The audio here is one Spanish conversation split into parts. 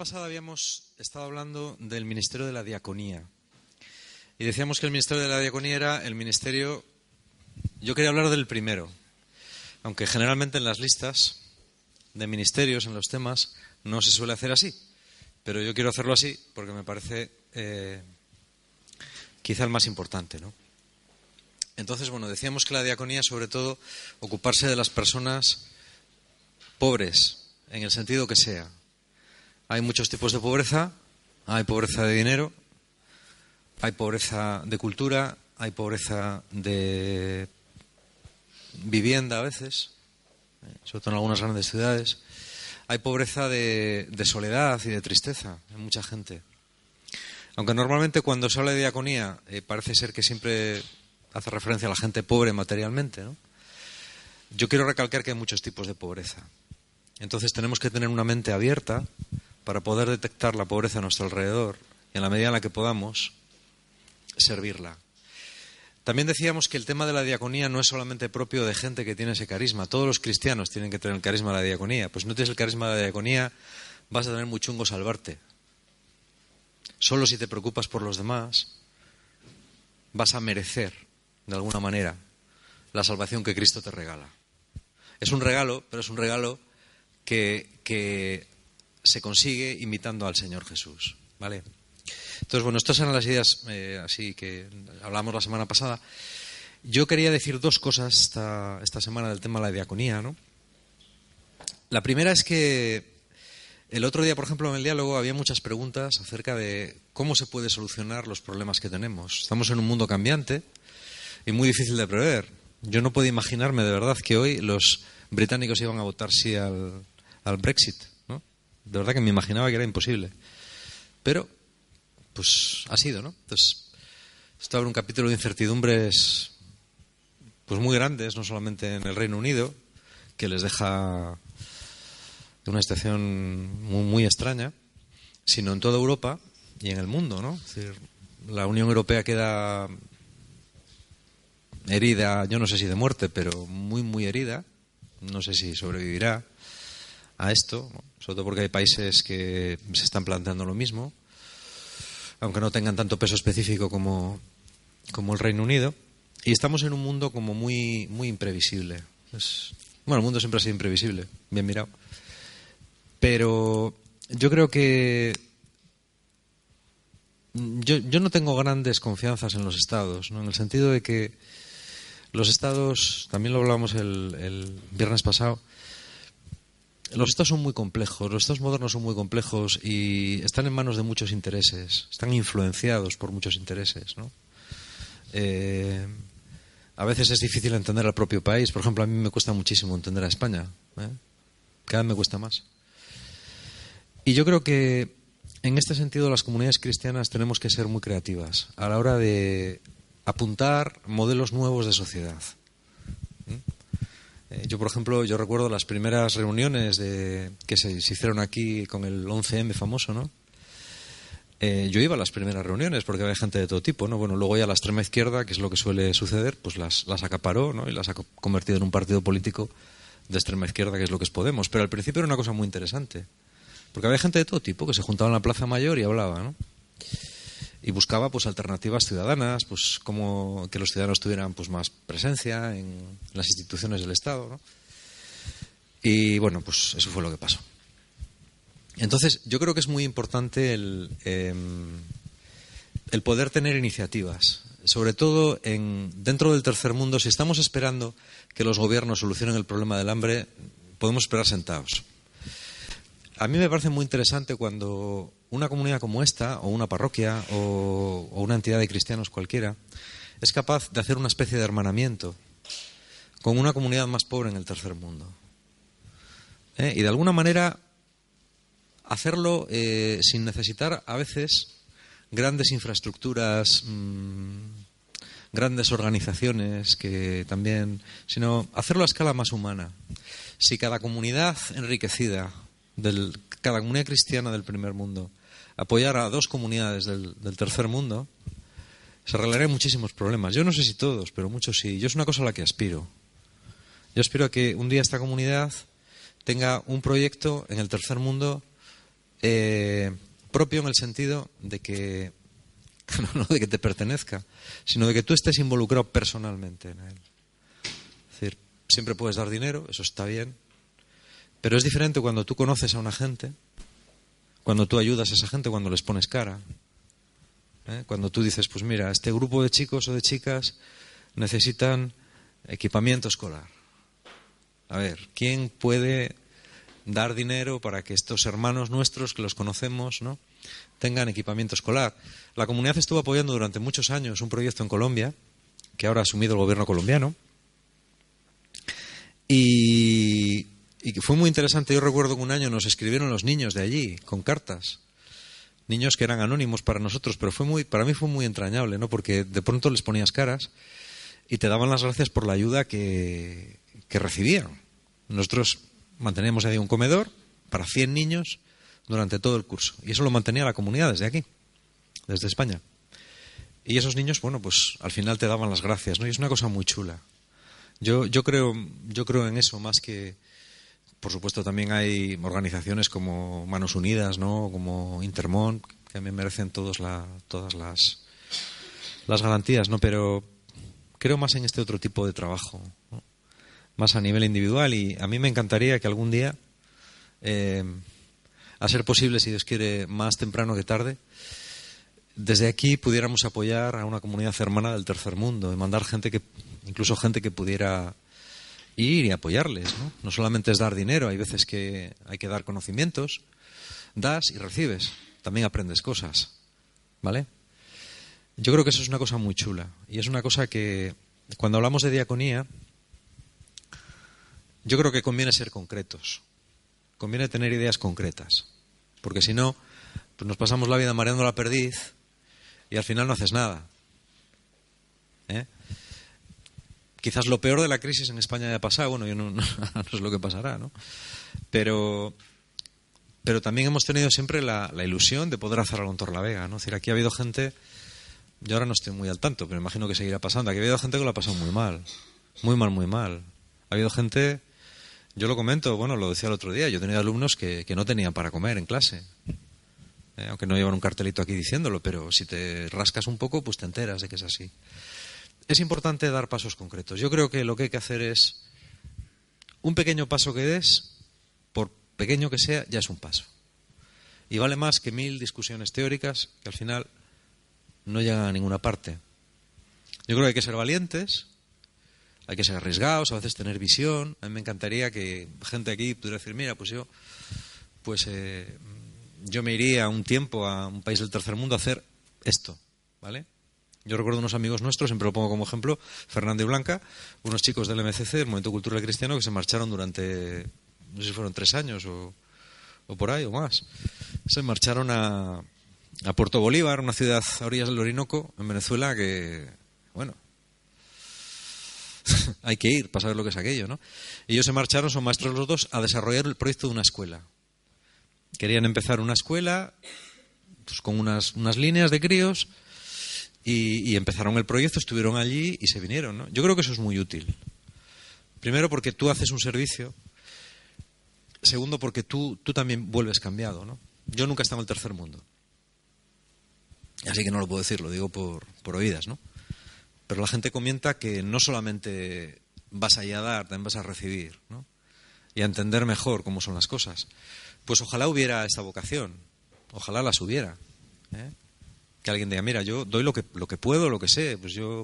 pasada habíamos estado hablando del ministerio de la diaconía. Y decíamos que el ministerio de la diaconía era el ministerio. Yo quería hablar del primero, aunque generalmente en las listas de ministerios, en los temas, no se suele hacer así. Pero yo quiero hacerlo así porque me parece eh, quizá el más importante, ¿no? Entonces, bueno, decíamos que la diaconía, sobre todo, ocuparse de las personas pobres, en el sentido que sea. Hay muchos tipos de pobreza, hay pobreza de dinero, hay pobreza de cultura, hay pobreza de vivienda a veces, eh, sobre todo en algunas grandes ciudades. Hay pobreza de, soledad y de tristeza en mucha gente. Aunque normalmente cuando se habla de diaconía eh, parece ser que siempre hace referencia a la gente pobre materialmente, ¿no? Yo quiero recalcar que hay muchos tipos de pobreza. Entonces tenemos que tener una mente abierta para poder detectar la pobreza a nuestro alrededor y en la medida en la que podamos servirla. También decíamos que el tema de la diaconía no es solamente propio de gente que tiene ese carisma. Todos los cristianos tienen que tener el carisma de la diaconía. Pues si no tienes el carisma de la diaconía, vas a tener muy chungo salvarte. Solo si te preocupas por los demás, vas a merecer, de alguna manera, la salvación que Cristo te regala. Es un regalo, pero es un regalo que, que se consigue imitando al Señor Jesús. ¿Vale? Entonces, bueno, estas eran las ideas eh, así que hablamos la semana pasada. Yo quería decir dos cosas esta, semana del tema de la diaconía, ¿no? La primera es que el otro día, por ejemplo, en el diálogo había muchas preguntas acerca de cómo se puede solucionar los problemas que tenemos. Estamos en un mundo cambiante y muy difícil de prever. Yo no puedo imaginarme de verdad que hoy los británicos iban a votar sí al Brexit. De verdad que me imaginaba que era imposible. Pero pues ha sido, ¿no? Entonces, esto abre un capítulo de incertidumbres pues muy grandes, no solamente en el Reino Unido, que les deja una situación muy, muy extraña, sino en toda Europa y en el mundo, ¿no? Es decir, la Unión Europea queda herida, yo no sé si de muerte, pero muy, muy herida. No sé si sobrevivirá a esto, sobre todo porque hay países que se están planteando lo mismo aunque no tengan tanto peso específico como, el Reino Unido. Y estamos en un mundo como muy, muy imprevisible. bueno, el mundo siempre ha sido imprevisible, bien mirado. Pero yo creo que yo, yo no tengo grandes confianzas en los estados, ¿no? en el sentido de que los estados, también lo hablábamos el, el viernes pasado, los estados son muy complejos, los estados modernos son muy complejos y están en manos de muchos intereses, están influenciados por muchos intereses, ¿no? Eh, a veces es difícil entender al propio país. Por ejemplo, a mí me cuesta muchísimo entender a España. ¿eh? Cada vez me cuesta más. Y yo creo que en este sentido las comunidades cristianas tenemos que ser muy creativas a la hora de apuntar modelos nuevos de sociedad. Eh, yo, por ejemplo, yo recuerdo las primeras reuniones de, que se, hicieron aquí con el 11M famoso, ¿no? Eh, yo iba a las primeras reuniones porque había gente de todo tipo, ¿no? Bueno, luego ya la extrema izquierda, que es lo que suele suceder, pues las, las acaparó, ¿no? Y las ha convertido en un partido político de extrema izquierda, que es lo que es Podemos. Pero al principio era una cosa muy interesante. Porque había gente de todo tipo que se juntaba en la Plaza Mayor y hablaba, ¿no? Y buscaba pues alternativas ciudadanas, pues como que los ciudadanos tuvieran pues más presencia en las instituciones del Estado, ¿no? Y bueno, pues eso fue lo que pasó. Entonces, yo creo que es muy importante el, em, el poder tener iniciativas, sobre todo en, dentro del tercer mundo. Si estamos esperando que los gobiernos solucionen el problema del hambre, podemos esperar sentados. A mí me parece muy interesante cuando una comunidad como esta, o una parroquia, o, una entidad de cristianos cualquiera, es capaz de hacer una especie de hermanamiento con una comunidad más pobre en el tercer mundo. ¿Eh? Y de alguna manera hacerlo eh, sin necesitar a veces grandes infraestructuras, mm, grandes organizaciones que también, sino hacerlo a escala más humana. Si cada comunidad enriquecida, de cada comunidad cristiana del primer mundo, apoyar a dos comunidades del, tercer mundo, se arreglarían muchísimos problemas. Yo no sé si todos, pero muchos sí. Yo es una cosa a la que aspiro. Yo aspiro a que un día esta comunidad tenga un proyecto en el tercer mundo eh, propio en el sentido de que no, de que te pertenezca, sino de que tú estés involucrado personalmente en él. Es decir, siempre puedes dar dinero, eso está bien, pero es diferente cuando tú conoces a una gente, cuando tú ayudas a esa gente, cuando les pones cara, ¿eh? cuando tú dices, pues mira, este grupo de chicos o de chicas necesitan equipamiento escolar. A ver, ¿quién puede dar dinero para que estos hermanos nuestros que los conocemos, ¿no? tengan equipamiento escolar. La comunidad estuvo apoyando durante muchos años un proyecto en Colombia, que ahora ha asumido el gobierno colombiano, y, que fue muy interesante. Yo recuerdo que un año nos escribieron los niños de allí con cartas, niños que eran anónimos para nosotros, pero fue muy, para mí fue muy entrañable, ¿no? Porque de pronto les ponías caras y te daban las gracias por la ayuda que, que recibían. Nosotros manteníamos ahí un comedor para 100 niños durante todo el curso. Y eso lo mantenía la comunidad desde aquí, desde España. Y esos niños, bueno, pues al final te daban las gracias, ¿no? Y es una cosa muy chula. Yo, yo, creo, yo creo en eso más que... Por supuesto, también hay organizaciones como Manos Unidas, ¿no? Como Intermont, que mí merecen todos la, todas las, las garantías, ¿no? Pero creo más en este otro tipo de trabajo, más a nivel individual. Y a mí me encantaría que algún día eh, a ser posible, si Dios quiere, más temprano que tarde, desde aquí pudiéramos apoyar a una comunidad hermana del tercer mundo y mandar gente que, incluso gente que pudiera ir y apoyarles. ¿no? no solamente es dar dinero, hay veces que hay que dar conocimientos, das y recibes, también aprendes cosas. ¿Vale? Yo creo que eso es una cosa muy chula y es una cosa que cuando hablamos de diaconía, yo creo que conviene ser concretos conviene tener ideas concretas. Porque si no, pues nos pasamos la vida mareando la perdiz y al final no haces nada. ¿Eh? Quizás lo peor de la crisis en España haya pasado, bueno, yo no, no, es lo que pasará, ¿no? Pero, pero también hemos tenido siempre la, ilusión de poder hacer algo en Torlavega, ¿no? Es decir, aquí ha habido gente, yo ahora no estoy muy al tanto, pero imagino que seguirá pasando, aquí ha habido gente que lo ha pasado muy mal, muy mal, muy mal. Ha habido gente yo lo comento, bueno, lo decía el otro día, yo he tenido alumnos que, no tenían para comer en clase. Eh, aunque no llevan un cartelito aquí diciéndolo, pero si te rascas un poco, pues te enteras de que es así. Es importante dar pasos concretos. Yo creo que lo que hay que hacer es un pequeño paso que des, por pequeño que sea, ya es un paso. Y vale más que mil discusiones teóricas que al final no llegan a ninguna parte. Yo creo que hay que ser valientes, hay que ser arriesgados, a veces tener visión. A mí me encantaría que gente aquí pudiera decir, mira, pues yo, pues eh, yo me iría un tiempo a un país del tercer mundo a hacer esto, ¿vale? Yo recuerdo unos amigos nuestros, siempre lo pongo como ejemplo, Fernando y Blanca, unos chicos del MCC, el Movimiento Cultural Cristiano, que se marcharon durante, no sé si fueron tres años o, por ahí o más. Se marcharon a, a Puerto Bolívar, una ciudad a orillas del Orinoco, en Venezuela, que, bueno, hay que ir para saber lo que es aquello, ¿no? Ellos se marcharon, son maestros los dos, a desarrollar el proyecto de una escuela. Querían empezar una escuela pues, con unas, unas líneas de críos y, empezaron el proyecto, estuvieron allí y se vinieron, ¿no? Yo creo que eso es muy útil. Primero porque tú haces un servicio. Segundo porque tú, tú también vuelves cambiado, ¿no? Yo nunca he estado en el tercer mundo. Así que no lo puedo decir, lo digo por, por oídas, ¿no? Pero la gente comenta que no solamente vas a dar, también vas a recibir, ¿no? Y a entender mejor cómo son las cosas. Pues ojalá hubiera esta vocación, ojalá las hubiera. ¿eh? Que alguien diga, mira, yo doy lo que, puedo, lo que sé. Pues yo,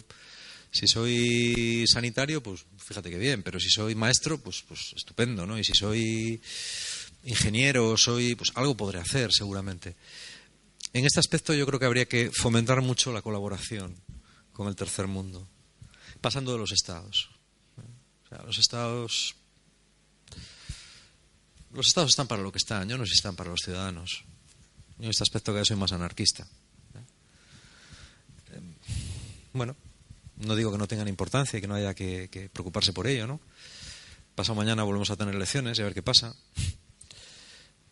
si soy sanitario, pues fíjate que bien, pero si soy maestro, pues, pues estupendo, ¿no? Y si soy ingeniero, soy, pues algo podré hacer seguramente. En este aspecto yo creo que habría que fomentar mucho la colaboración con el tercer mundo, pasando de los estados. los estados los estados están para lo que están, yo no sé si están para los ciudadanos. Yo en este aspecto que soy más anarquista. Bueno, no digo que no tengan importancia y que no haya que, preocuparse por ello, ¿no? Pasado mañana volvemos a tener elecciones y a ver qué pasa.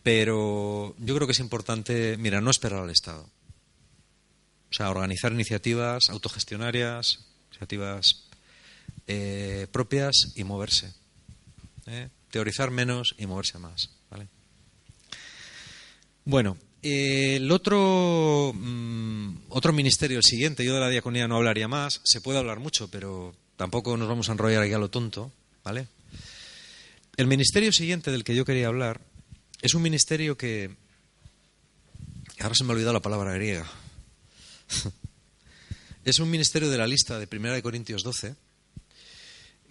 Pero yo creo que es importante, mira, no esperar al Estado. O sea, organizar iniciativas autogestionarias, iniciativas eh, propias y moverse. ¿eh? Teorizar menos y moverse más. Bueno, eh, el otro, mm, otro ministerio, el siguiente, yo de la diaconía no hablaría más, se puede hablar mucho, pero tampoco nos vamos a enrollar aquí a lo tonto, ¿vale? El ministerio siguiente del que yo quería hablar es un ministerio que... Ahora se me ha olvidado la palabra griega. es un ministerio de la lista de 1 de Corintios 12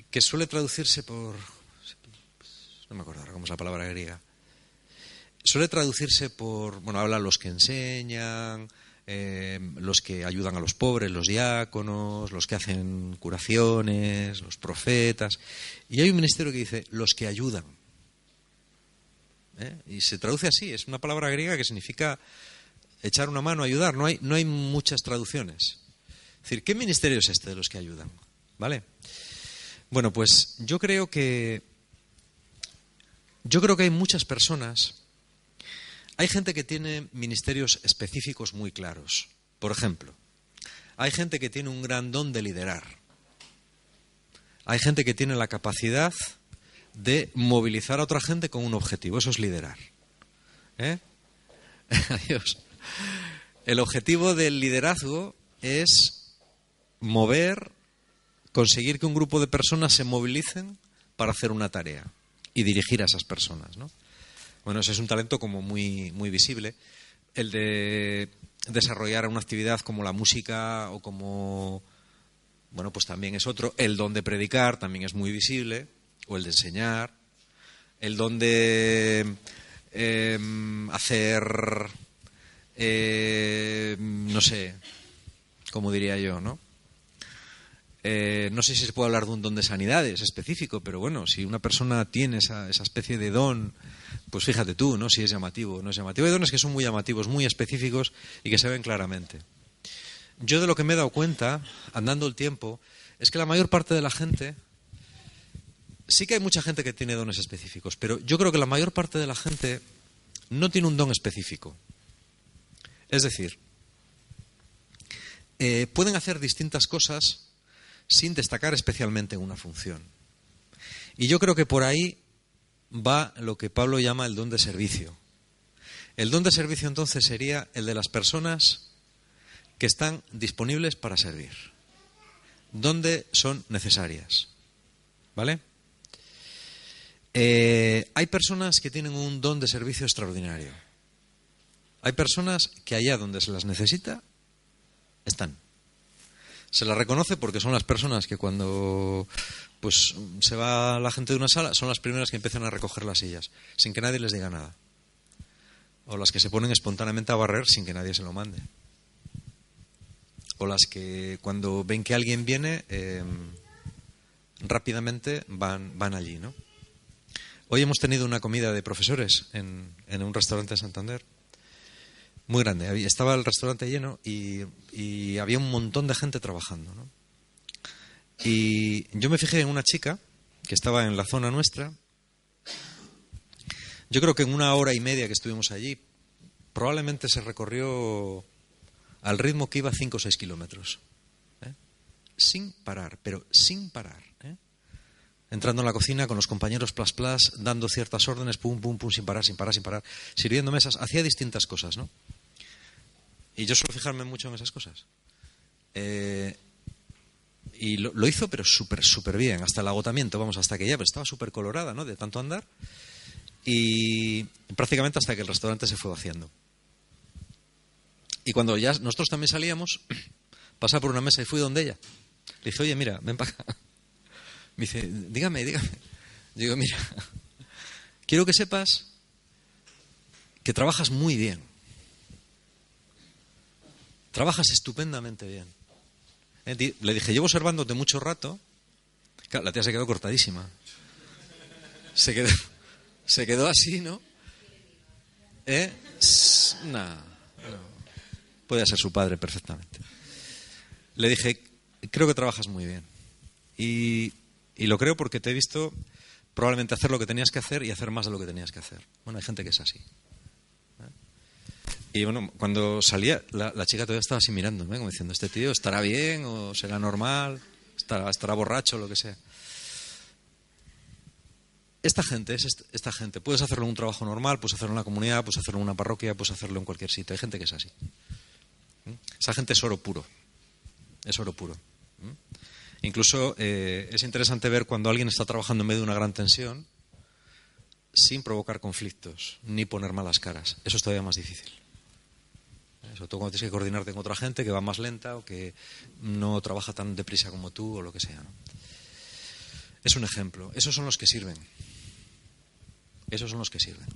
que suele traducirse por... No me acuerdo ahora cómo es la palabra griega. Suele traducirse por... Bueno, habla los que enseñan, eh, los que ayudan a los pobres, los diáconos, los que hacen curaciones, los profetas. Y hay un ministerio que dice los que ayudan. ¿Eh? Y se traduce así, es una palabra griega que significa echar una mano, ayudar. No hay, no hay muchas traducciones. Es decir, ¿qué ministerio es este de los que ayudan? ¿Vale? Bueno, pues yo creo que yo creo que hay muchas personas hay gente que tiene ministerios específicos muy claros. Por ejemplo, hay gente que tiene un gran don de liderar. Hay gente que tiene la capacidad de movilizar a otra gente con un objetivo. Eso es liderar. ¿Eh? Adiós. El objetivo del liderazgo es mover, conseguir que un grupo de personas se movilicen para hacer una tarea y dirigir a esas personas. ¿no? Bueno, ese es un talento como muy, muy visible. El de desarrollar una actividad como la música o como. Bueno, pues también es otro. El don de predicar también es muy visible. O el de enseñar. El don de em, hacer. Eh, no sé. ¿Cómo diría yo, no? Eh, no sé si se puede hablar de un don de sanidades específico, pero bueno, si una persona tiene esa, especie de don pues fíjate tú, ¿no? Si es llamativo o no es llamativo. Hay dones que son muy llamativos, muy específicos y que se ven claramente. Yo de lo que me he dado cuenta, andando el tiempo, es que la mayor parte de la gente, sí que hay mucha gente que tiene dones específicos, pero yo creo que la mayor parte de la gente no tiene un don específico. Es decir, eh, pueden hacer distintas cosas sin destacar especialmente en una función. Y yo creo que por ahí va lo que Pablo llama el don de servicio. El don de servicio entonces sería el de las personas que están disponibles para servir, donde son necesarias. ¿Vale? Eh, hay personas que tienen un don de servicio extraordinario. Hay personas que allá donde se las necesita, están. Se las reconoce porque son las personas que cuando pues se va la gente de una sala, son las primeras que empiezan a recoger las sillas, sin que nadie les diga nada. O las que se ponen espontáneamente a barrer sin que nadie se lo mande. O las que cuando ven que alguien viene, em, rápidamente van, van allí, ¿no? Hoy hemos tenido una comida de profesores en, en un restaurante de Santander. Muy grande. Estaba el restaurante lleno y, había un montón de gente trabajando, ¿no? Y yo me fijé en una chica que estaba en la zona nuestra. Yo creo que en una hora y media que estuvimos allí, probablemente se recorrió al ritmo que iba 5 o 6 kilómetros. ¿eh? Sin parar, pero sin parar. ¿eh? Entrando en la cocina con los compañeros plas plas, dando ciertas órdenes, pum, pum, pum, sin parar, sin parar, sin parar, sirviendo mesas. Hacía distintas cosas, ¿no? Y yo suelo fijarme mucho en esas cosas. Eh, y lo, hizo, pero súper, súper bien, hasta el agotamiento, vamos, hasta que ya pero estaba súper colorada, ¿no? De tanto andar. Y prácticamente hasta que el restaurante se fue vaciando. Y cuando ya nosotros también salíamos, pasaba por una mesa y fui donde ella. Le dije, oye, mira, ven para. Me dice, dígame, dígame. Digo, mira, quiero que sepas que trabajas muy bien. Trabajas estupendamente bien. Le dije, llevo observándote mucho rato. la tía se quedó cortadísima. Se quedó, se quedó así, ¿no? ¿Eh? Puede ser su padre perfectamente. Le dije, creo que trabajas muy bien. Y, y lo creo porque te he visto probablemente hacer lo que tenías que hacer y hacer más de lo que tenías que hacer. Bueno, hay gente que es así. Y bueno, cuando salía, la, chica todavía estaba así mirándome, como diciendo, este tío estará bien o será normal, estará, estará borracho, lo que sea. esta gente es esta gente. Puedes hacerlo en un trabajo normal, puedes hacerlo en la comunidad, puedes hacerlo en una parroquia, puedes hacerlo en cualquier sitio. Hay gente que es así. ¿Mm? Esa gente es oro puro. Es oro puro. Incluso eh, es interesante ver cuando alguien está trabajando en medio de una gran tensión sin provocar conflictos ni poner malas caras. Eso es todavía más difícil. Sobre todo cuando tienes que coordinarte con otra gente que va más lenta o que no trabaja tan deprisa como tú o lo que sea. Es un ejemplo. Esos son los que sirven. Esos son los que sirven.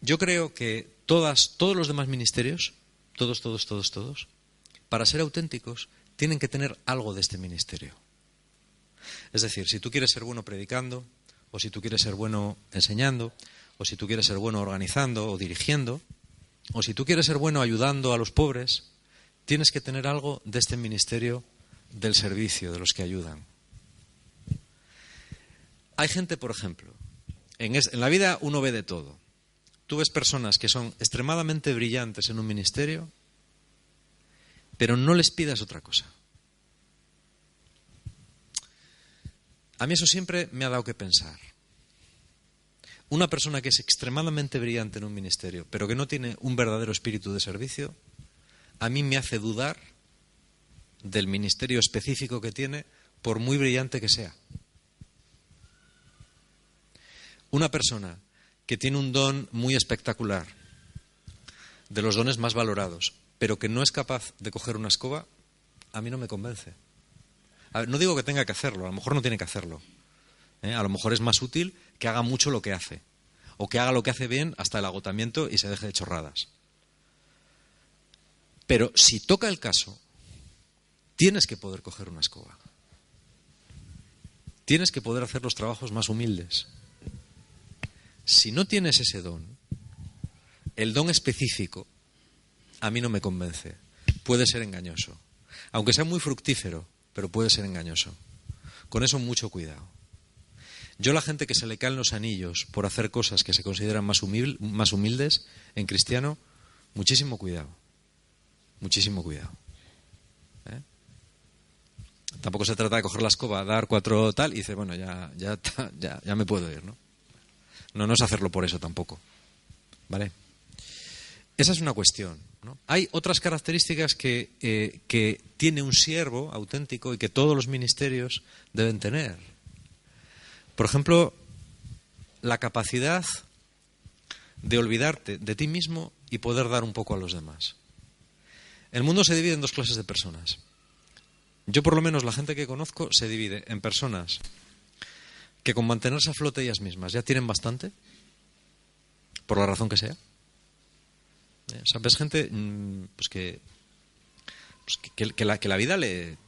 Yo creo que todas, todos los demás ministerios, todos, todos, todos, todos, para ser auténticos, tienen que tener algo de este ministerio. Es decir, si tú quieres ser bueno predicando, o si tú quieres ser bueno enseñando, o si tú quieres ser bueno organizando o dirigiendo, o si tú quieres ser bueno ayudando a los pobres, tienes que tener algo de este ministerio del servicio, de los que ayudan. Hay gente, por ejemplo, en, la vida uno ve de todo. Tú ves personas que son extremadamente brillantes en un ministerio, pero no les pidas otra cosa. A mí eso siempre me ha dado que pensar. Una persona que es extremadamente brillante en un ministerio, pero que no tiene un verdadero espíritu de servicio, a mí me hace dudar del ministerio específico que tiene, por muy brillante que sea. Una persona que tiene un don muy espectacular, de los dones más valorados, pero que no es capaz de coger una escoba, a mí no me convence. no digo que tenga que hacerlo, a lo mejor no tiene que hacerlo. ¿eh? A lo mejor es más útil que haga mucho lo que hace, o que haga lo que hace bien hasta el agotamiento y se deje de chorradas. Pero si toca el caso, tienes que poder coger una escoba. Tienes que poder hacer los trabajos más humildes. Si no tienes ese don, el don específico a mí no me convence. Puede ser engañoso. Aunque sea muy fructífero, pero puede ser engañoso. Con eso mucho cuidado. Yo la gente que se le caen los anillos por hacer cosas que se consideran más, humildes en cristiano, muchísimo cuidado. Muchísimo cuidado. ¿Eh? Tampoco se trata de coger la escoba, dar cuatro tal y dice, bueno, ya, ya, ya, ya me puedo ir, ¿no? No, no es hacerlo por eso tampoco. ¿Vale? Esa es una cuestión. Hay otras características que, eh, que tiene un siervo auténtico y que todos los ministerios deben tener. Por ejemplo, la capacidad de olvidarte de ti mismo y poder dar un poco a los demás. El mundo se divide en dos clases de personas. Yo por lo menos la gente que conozco se divide en personas que con mantenerse a flote ellas mismas ya tienen bastante, por la razón que sea. Eh, ¿Sabes? Gente mm, pues que, pues que, la, que la vida le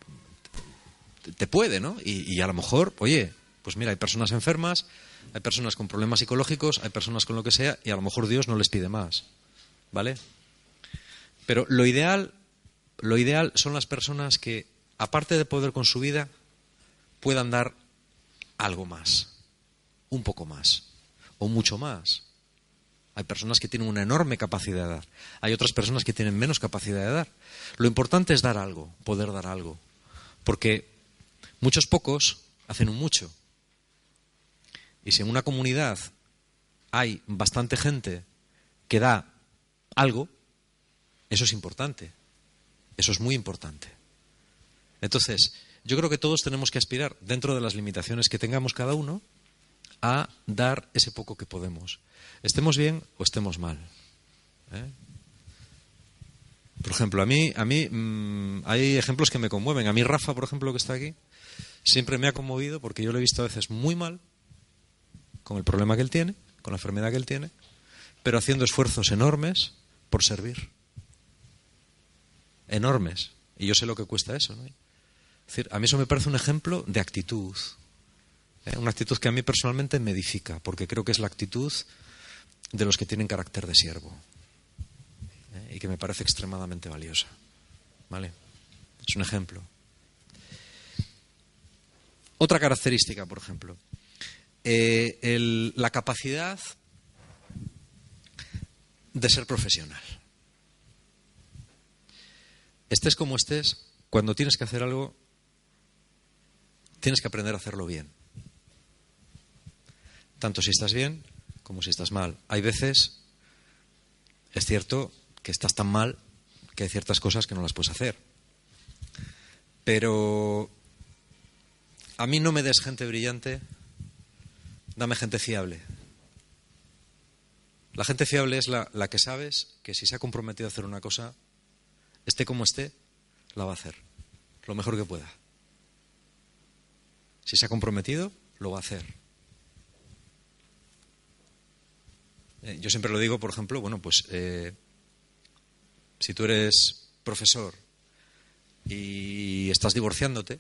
te puede, ¿no? Y, y, a lo mejor, oye, pues mira, hay personas enfermas, hay personas con problemas psicológicos, hay personas con lo que sea, y a lo mejor Dios no les pide más, ¿vale? Pero lo ideal, lo ideal son las personas que, aparte de poder con su vida, puedan dar algo más, un poco más, o mucho más. Hay personas que tienen una enorme capacidad de dar, hay otras personas que tienen menos capacidad de dar. Lo importante es dar algo, poder dar algo, porque muchos pocos hacen un mucho. Y si en una comunidad hay bastante gente que da algo, eso es importante. Eso es muy importante. Entonces, yo creo que todos tenemos que aspirar, dentro de las limitaciones que tengamos cada uno, a dar ese poco que podemos. Estemos bien o estemos mal. ¿eh? Por ejemplo, a mí, a mí mm, hay ejemplos que me conmueven. A mí Rafa, por ejemplo, que está aquí, siempre me ha conmovido porque yo lo he visto a veces muy mal con el problema que él tiene, con la enfermedad que él tiene, pero haciendo esfuerzos enormes por servir. Enormes. Y yo sé lo que cuesta eso. a mí eso me parece un ejemplo de actitud. ¿Eh? Una actitud que a mí personalmente me edifica, porque creo que es la actitud de los que tienen carácter de siervo. ¿eh? Y que me parece extremadamente valiosa. ¿Vale? Es un ejemplo. Otra característica, por ejemplo. Eh, la capacidad de ser profesional. Estés como estés, cuando tienes que hacer algo, tienes que aprender a hacerlo bien. Tanto si estás bien como si estás mal. Hay veces, es cierto, que estás tan mal que hay ciertas cosas que no las puedes hacer. Pero a mí no me des gente brillante, dame gente fiable. La gente fiable es la, la, que sabes que si se ha comprometido a hacer una cosa, esté como esté, la va a hacer lo mejor que pueda. Si se ha comprometido, lo va a hacer. Eh, yo siempre lo digo, por ejemplo, bueno, pues eh, si tú eres profesor y estás divorciándote,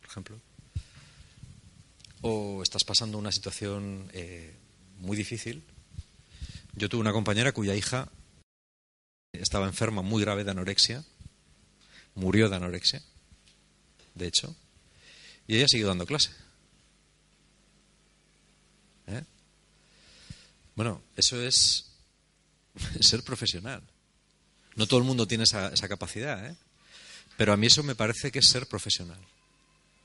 por ejemplo, o estás pasando una situación eh, muy difícil, yo tuve una compañera cuya hija estaba enferma muy grave de anorexia, murió de anorexia, de hecho, y ella siguió dando clase. ¿Eh? Bueno, eso es ser profesional. No todo el mundo tiene esa, capacidad, ¿eh? pero a mí eso me parece que es ser profesional.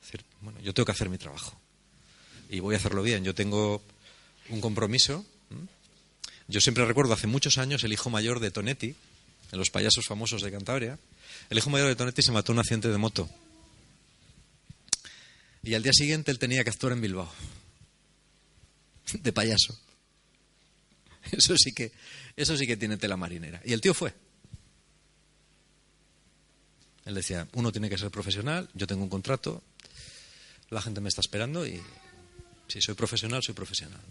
Es decir, bueno, yo tengo que hacer mi trabajo y voy a hacerlo bien. Yo tengo un compromiso. Yo siempre recuerdo hace muchos años el hijo mayor de Tonetti, en los payasos famosos de Cantabria. El hijo mayor de Tonetti se mató en un accidente de moto. Y al día siguiente él tenía que actuar en Bilbao. De payaso. Eso sí que, eso sí que tiene tela marinera. Y el tío fue. Él decía, uno tiene que ser profesional, yo tengo un contrato, la gente me está esperando y si soy profesional, soy profesional.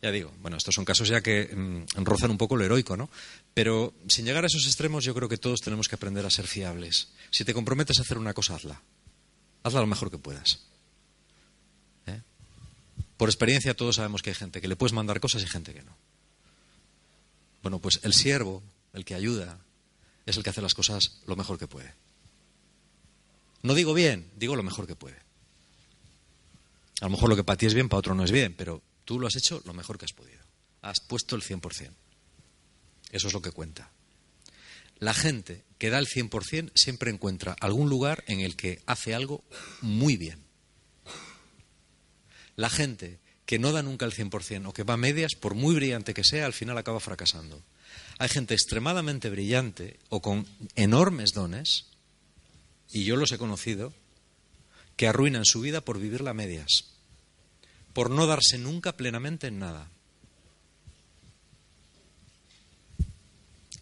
Ya digo, bueno, estos son casos ya que mm, rozan un poco lo heroico, ¿no? Pero sin llegar a esos extremos, yo creo que todos tenemos que aprender a ser fiables. Si te comprometes a hacer una cosa, hazla. Hazla lo mejor que puedas. Por experiencia todos sabemos que hay gente que le puedes mandar cosas y gente que no. Bueno, pues el siervo, el que ayuda, es el que hace las cosas lo mejor que puede. No digo bien, digo lo mejor que puede. A lo mejor lo que para ti es bien, para otro no es bien, pero tú lo has hecho lo mejor que has podido. Has puesto el 100%. Eso es lo que cuenta. La gente que da el 100% siempre encuentra algún lugar en el que hace algo muy bien. La gente que no da nunca el 100% o que va a medias, por muy brillante que sea, al final acaba fracasando. Hay gente extremadamente brillante o con enormes dones, y yo los he conocido, que arruinan su vida por vivirla a medias, por no darse nunca plenamente en nada.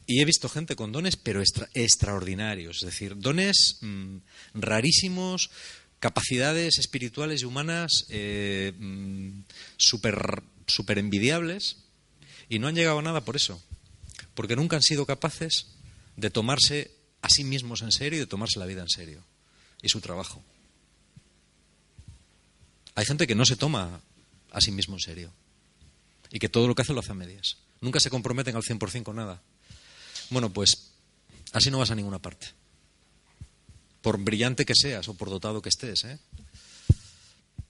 Y he visto gente con dones, pero extraordinarios, es decir, dones mm, rarísimos, capacidades espirituales y humanas eh, mm, súper super envidiables, y no han llegado a nada por eso, porque nunca han sido capaces de tomarse a sí mismos en serio y de tomarse la vida en serio, y su trabajo. Hay gente que no se toma a sí mismo en serio, y que todo lo que hace lo hace a medias. Nunca se comprometen al 100% con nada. Bueno, pues así no vas a ninguna parte. Por brillante que seas o por dotado que estés. ¿eh?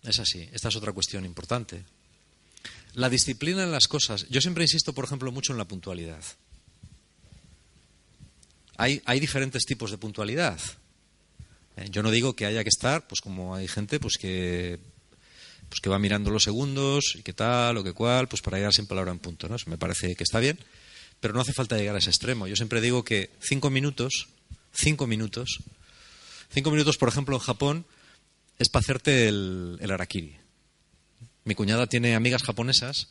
Es así. Esta es otra cuestión importante. La disciplina en las cosas. Yo siempre insisto, por ejemplo, mucho en la puntualidad. Hay, hay diferentes tipos de puntualidad. ¿eh? Yo no digo que haya que estar, pues como hay gente pues que pues que va mirando los segundos y qué tal o qué cual, pues para llegar sin palabra en punto, ¿no? Eso me parece que está bien pero no hace falta llegar a ese extremo. Yo siempre digo que cinco minutos, cinco minutos, cinco minutos, por ejemplo, en Japón, es para hacerte el, arakiri. Mi cuñada tiene amigas japonesas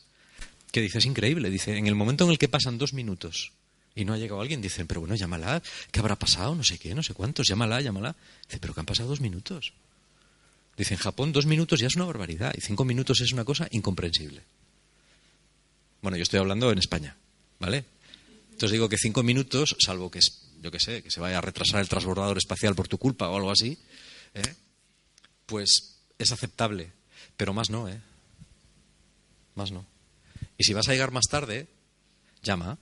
que dice, es increíble, dice, en el momento en el que pasan dos minutos y no ha llegado alguien, dicen, pero bueno, llámala, ¿qué habrá pasado? No sé qué, no sé cuántos, llámala, llámala. Dice, pero que han pasado dos minutos. Dice, en Japón dos minutos ya es una barbaridad y cinco minutos es una cosa incomprensible. Bueno, yo estoy hablando en España, ¿vale? Entonces digo que cinco minutos, salvo que, yo que sé, que se vaya a retrasar el transbordador espacial por tu culpa o algo así, ¿eh? pues es aceptable. Pero más no, ¿eh? Más no. Y si vas a llegar más tarde, llama,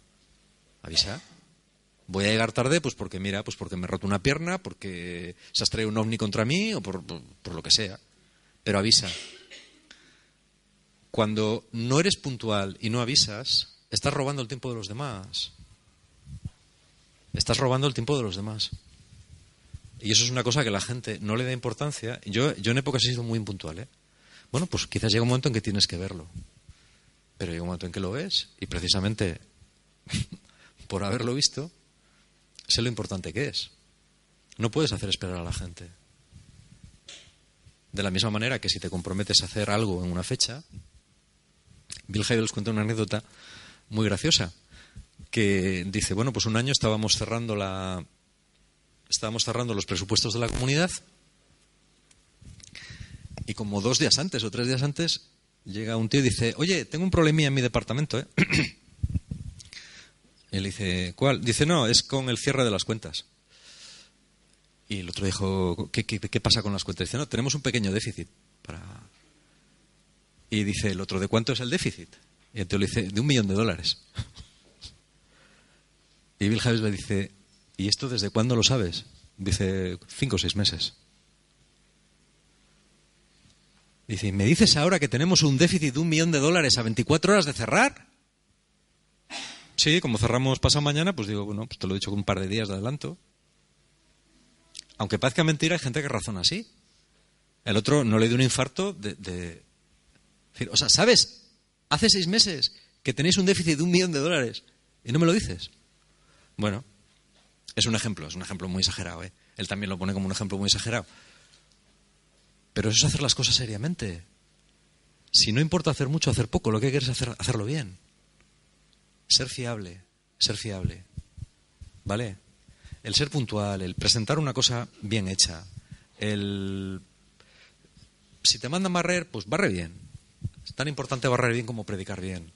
avisa. Voy a llegar tarde, pues porque, mira, pues porque me he roto una pierna, porque se has traído un ovni contra mí o por, por lo que sea. Pero avisa. Cuando no eres puntual y no avisas, estás robando el tiempo de los demás. Estás robando el tiempo de los demás. Y eso es una cosa que la gente no le da importancia. Yo, yo en épocas he sido muy impuntual, ¿eh? Bueno, pues quizás llega un momento en que tienes que verlo. Pero llega un momento en que lo ves y precisamente por haberlo visto, sé lo importante que es. No puedes hacer esperar a la gente. De la misma manera que si te comprometes a hacer algo en una fecha, Bill Hybels cuenta una anécdota muy graciosa que dice, bueno, pues un año estábamos cerrando la estábamos cerrando los presupuestos de la comunidad y como dos días antes o tres días antes llega un tío y dice, oye, tengo un problemilla en mi departamento, ¿eh? dice, ¿cuál? Dice, no, es con el cierre de las cuentas. Y el otro dijo, ¿qué, qué, pasa con las cuentas? Dice, no, tenemos un pequeño déficit para... Y dice el otro, ¿de cuánto es el déficit? Y el tío le dice, de un millón de dólares. Y Bill Javes le dice, ¿y esto desde cuándo lo sabes? Dice, cinco o seis meses. Dice, ¿me dices ahora que tenemos un déficit de un millón de dólares a 24 horas de cerrar? Sí, como cerramos pasado mañana, pues digo, bueno, pues te lo he dicho con un par de días de adelanto. Aunque parezca mentira, hay gente que razona así. El otro no le dio un infarto de, de... O sea, ¿sabes? Hace seis meses que tenéis un déficit de un millón de dólares y no me lo dices. Bueno, es un ejemplo, es un ejemplo muy exagerado. ¿eh? Él también lo pone como un ejemplo muy exagerado. Pero eso es hacer las cosas seriamente. Si no importa hacer mucho, hacer poco, lo que quieres es hacer, hacerlo bien. Ser fiable, ser fiable. ¿Vale? El ser puntual, el presentar una cosa bien hecha, el... Si te mandan barrer, pues barre bien. Es tan importante barrer bien como predicar bien.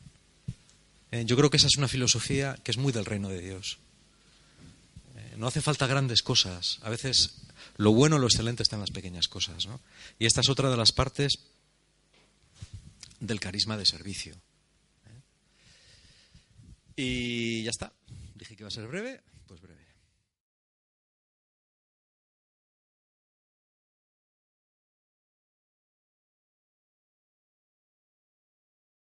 Eh, yo creo que esa es una filosofía que es muy del reino de Dios. No hace falta grandes cosas. A veces lo bueno, lo excelente está en las pequeñas cosas. ¿no? Y esta es otra de las partes del carisma de servicio. ¿eh? Y ya está. Dije que iba a ser breve.